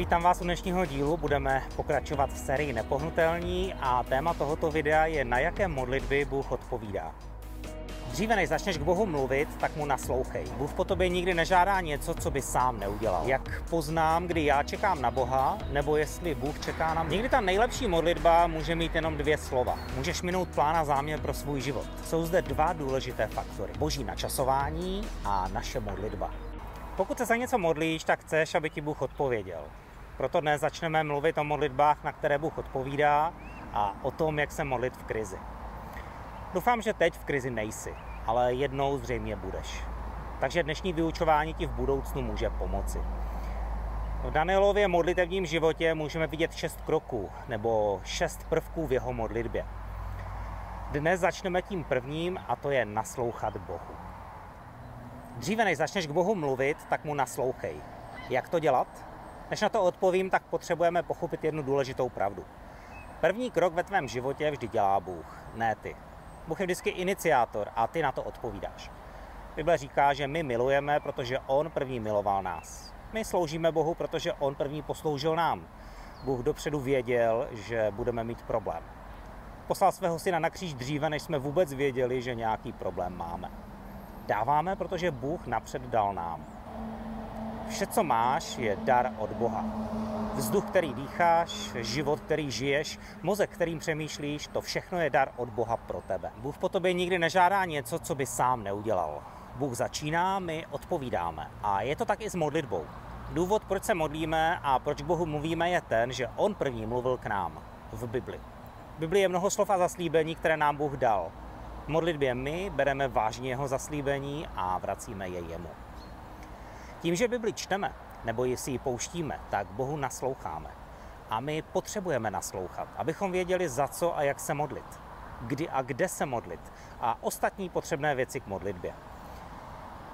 Vítám vás u dnešního dílu, budeme pokračovat v sérii Nepohnutelní a téma tohoto videa je na jaké modlitby Bůh odpovídá. Dříve než začneš k Bohu mluvit, tak mu naslouchej. Bůh po tobě nikdy nežádá něco, co by sám neudělal. Jak poznám, kdy já čekám na Boha, nebo jestli Bůh čeká na mě? Někdy ta nejlepší modlitba může mít jenom dvě slova. Můžeš minout plán a záměr pro svůj život. Jsou zde dva důležité faktory. Boží načasování a naše modlitba. Pokud se za něco modlíš, tak chceš, aby ti Bůh odpověděl. Proto dnes začneme mluvit o modlitbách, na které Bůh odpovídá a o tom, jak se modlit v krizi. Doufám, že teď v krizi nejsi, ale jednou zřejmě budeš. Takže dnešní vyučování ti v budoucnu může pomoci. V Danielově modlitevním životě můžeme vidět šest kroků nebo šest prvků v jeho modlitbě. Dnes začneme tím prvním a to je naslouchat Bohu. Dříve než začneš k Bohu mluvit, tak mu naslouchej. Jak to dělat? Než na to odpovím, tak potřebujeme pochopit jednu důležitou pravdu. První krok ve tvém životě vždy dělá Bůh, ne ty. Bůh je vždycky iniciátor a ty na to odpovídáš. Bible říká, že my milujeme, protože On první miloval nás. My sloužíme Bohu, protože On první posloužil nám. Bůh dopředu věděl, že budeme mít problém. Poslal svého syna na kříž dříve, než jsme vůbec věděli, že nějaký problém máme. Dáváme, protože Bůh napřed dal nám. Vše, co máš, je dar od Boha. Vzduch, který dýcháš, život, který žiješ, mozek, kterým přemýšlíš, to všechno je dar od Boha pro tebe. Bůh po tobě nikdy nežádá něco, co by sám neudělal. Bůh začíná, my odpovídáme. A je to tak i s modlitbou. Důvod, proč se modlíme a proč k Bohu mluvíme, je ten, že On první mluvil k nám v Bibli. V Bibli je mnoho slov a zaslíbení, které nám Bůh dal. V modlitbě my bereme vážně jeho zaslíbení a vracíme je jemu. Tím, že Bibli čteme, nebo jestli ji pouštíme, tak Bohu nasloucháme. A my potřebujeme naslouchat, abychom věděli, za co a jak se modlit, kdy a kde se modlit a ostatní potřebné věci k modlitbě.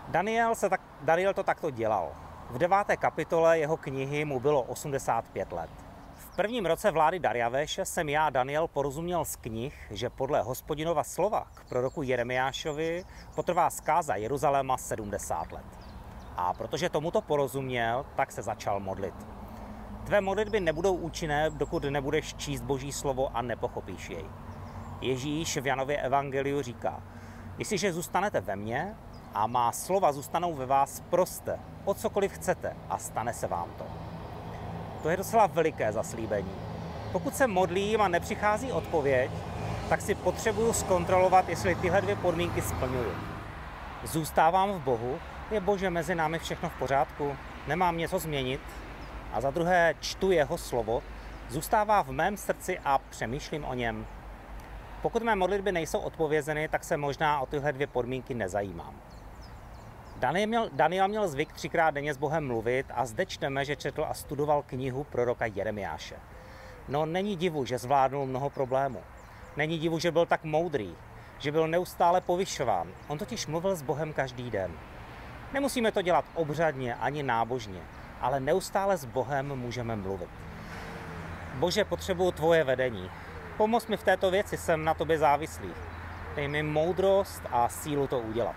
Daniel, se tak, Daniel to takto dělal. V deváté kapitole jeho knihy mu bylo 85 let. V prvním roce vlády Dariavéše jsem já, Daniel, porozuměl z knih, že podle hospodinova slova k proroku Jeremiášovi potrvá zkáza Jeruzaléma 70 let. A protože tomuto porozuměl, tak se začal modlit. Tvé modlitby nebudou účinné, dokud nebudeš číst Boží slovo a nepochopíš jej. Ježíš v Janově evangeliu říká, jestliže zůstanete ve mně a má slova zůstanou ve vás, proste o cokoliv chcete a stane se vám to. To je docela veliké zaslíbení. Pokud se modlím a nepřichází odpověď, tak si potřebuju zkontrolovat, jestli tyhle dvě podmínky splňuju. Zůstávám v Bohu je Bože mezi námi všechno v pořádku, nemám něco změnit. A za druhé čtu jeho slovo, zůstává v mém srdci a přemýšlím o něm. Pokud mé modlitby nejsou odpovězeny, tak se možná o tyhle dvě podmínky nezajímám. Daniel měl, Daniel měl zvyk třikrát denně s Bohem mluvit a zde čteme, že četl a studoval knihu proroka Jeremiáše. No není divu, že zvládnul mnoho problémů. Není divu, že byl tak moudrý, že byl neustále povyšován. On totiž mluvil s Bohem každý den. Nemusíme to dělat obřadně ani nábožně, ale neustále s Bohem můžeme mluvit. Bože, potřebuju tvoje vedení. Pomoz mi v této věci, jsem na tobě závislý. Dej mi moudrost a sílu to udělat.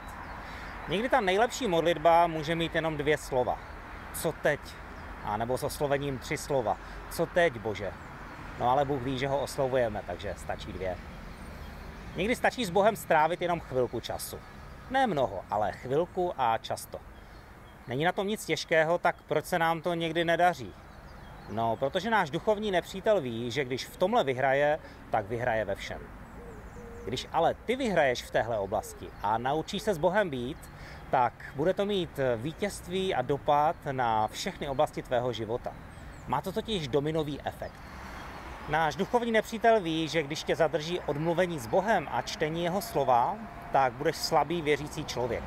Někdy ta nejlepší modlitba může mít jenom dvě slova. Co teď? A nebo s oslovením tři slova. Co teď, Bože? No ale Bůh ví, že ho oslovujeme, takže stačí dvě. Někdy stačí s Bohem strávit jenom chvilku času. Ne mnoho, ale chvilku a často. Není na tom nic těžkého, tak proč se nám to někdy nedaří? No, protože náš duchovní nepřítel ví, že když v tomhle vyhraje, tak vyhraje ve všem. Když ale ty vyhraješ v téhle oblasti a naučíš se s Bohem být, tak bude to mít vítězství a dopad na všechny oblasti tvého života. Má to totiž dominový efekt. Náš duchovní nepřítel ví, že když tě zadrží odmluvení s Bohem a čtení jeho slova, tak budeš slabý věřící člověk.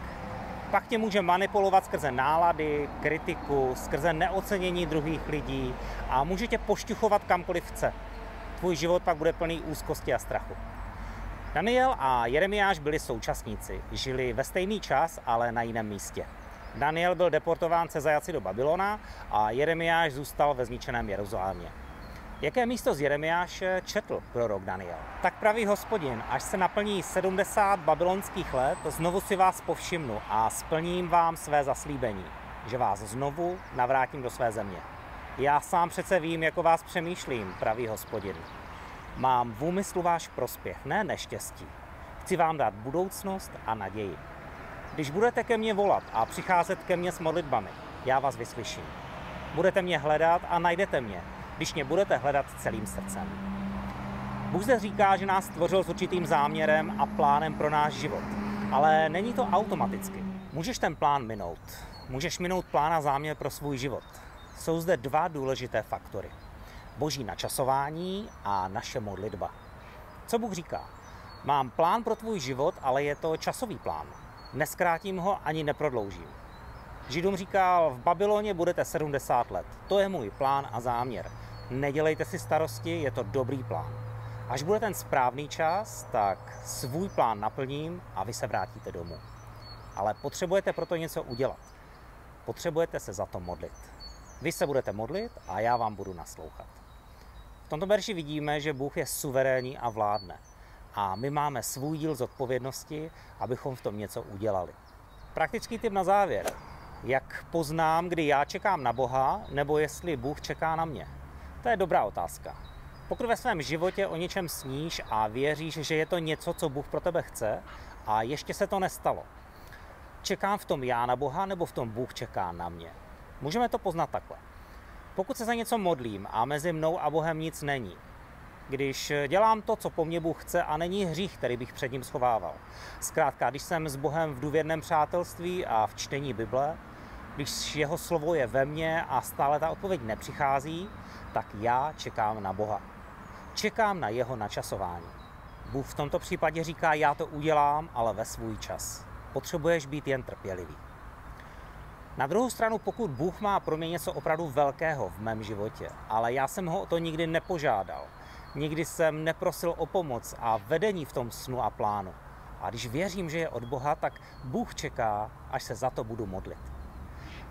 Pak tě může manipulovat skrze nálady, kritiku, skrze neocenění druhých lidí a může tě pošťuchovat kamkoliv chce. Tvůj život pak bude plný úzkosti a strachu. Daniel a Jeremiáš byli současníci, žili ve stejný čas, ale na jiném místě. Daniel byl deportován se zajaci do Babylona a Jeremiáš zůstal ve zničeném Jeruzalémě. Jaké místo z Jeremiáše četl prorok Daniel? Tak pravý hospodin, až se naplní 70 babylonských let, znovu si vás povšimnu a splním vám své zaslíbení, že vás znovu navrátím do své země. Já sám přece vím, jako vás přemýšlím, pravý hospodin. Mám v úmyslu váš prospěch, ne neštěstí. Chci vám dát budoucnost a naději. Když budete ke mně volat a přicházet ke mně s modlitbami, já vás vyslyším. Budete mě hledat a najdete mě, když mě budete hledat celým srdcem. Bůh zde říká, že nás stvořil s určitým záměrem a plánem pro náš život. Ale není to automaticky. Můžeš ten plán minout. Můžeš minout plán a záměr pro svůj život. Jsou zde dva důležité faktory. Boží načasování a naše modlitba. Co Bůh říká? Mám plán pro tvůj život, ale je to časový plán. Neskrátím ho ani neprodloužím. Židům říkal, v Babyloně budete 70 let. To je můj plán a záměr. Nedělejte si starosti, je to dobrý plán. Až bude ten správný čas, tak svůj plán naplním a vy se vrátíte domů. Ale potřebujete proto něco udělat. Potřebujete se za to modlit. Vy se budete modlit a já vám budu naslouchat. V tomto verši vidíme, že Bůh je suverénní a vládne. A my máme svůj díl zodpovědnosti, abychom v tom něco udělali. Praktický tip na závěr. Jak poznám, kdy já čekám na Boha, nebo jestli Bůh čeká na mě? To je dobrá otázka. Pokud ve svém životě o něčem sníš a věříš, že je to něco, co Bůh pro tebe chce, a ještě se to nestalo, čekám v tom já na Boha, nebo v tom Bůh čeká na mě? Můžeme to poznat takhle. Pokud se za něco modlím a mezi mnou a Bohem nic není, když dělám to, co po mně Bůh chce a není hřích, který bych před ním schovával. Zkrátka, když jsem s Bohem v důvěrném přátelství a v čtení Bible, když jeho slovo je ve mně a stále ta odpověď nepřichází, tak já čekám na Boha. Čekám na jeho načasování. Bůh v tomto případě říká, já to udělám, ale ve svůj čas. Potřebuješ být jen trpělivý. Na druhou stranu, pokud Bůh má pro mě něco opravdu velkého v mém životě, ale já jsem ho o to nikdy nepožádal, nikdy jsem neprosil o pomoc a vedení v tom snu a plánu. A když věřím, že je od Boha, tak Bůh čeká, až se za to budu modlit.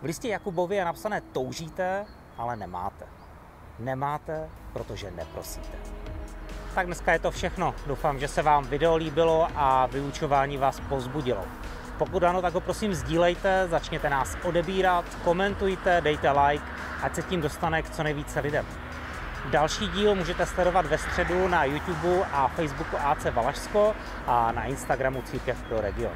V listě Jakubovi je napsané toužíte, ale nemáte. Nemáte, protože neprosíte. Tak dneska je to všechno. Doufám, že se vám video líbilo a vyučování vás pozbudilo. Pokud ano, tak ho prosím sdílejte, začněte nás odebírat, komentujte, dejte like, ať se tím dostane k co nejvíce lidem. Další díl můžete sledovat ve středu na YouTube a Facebooku AC Valašsko a na Instagramu Církev pro region.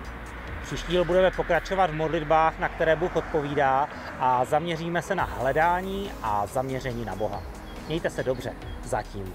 Příští díl budeme pokračovat v modlitbách, na které Bůh odpovídá a zaměříme se na hledání a zaměření na Boha. Mějte se dobře. Zatím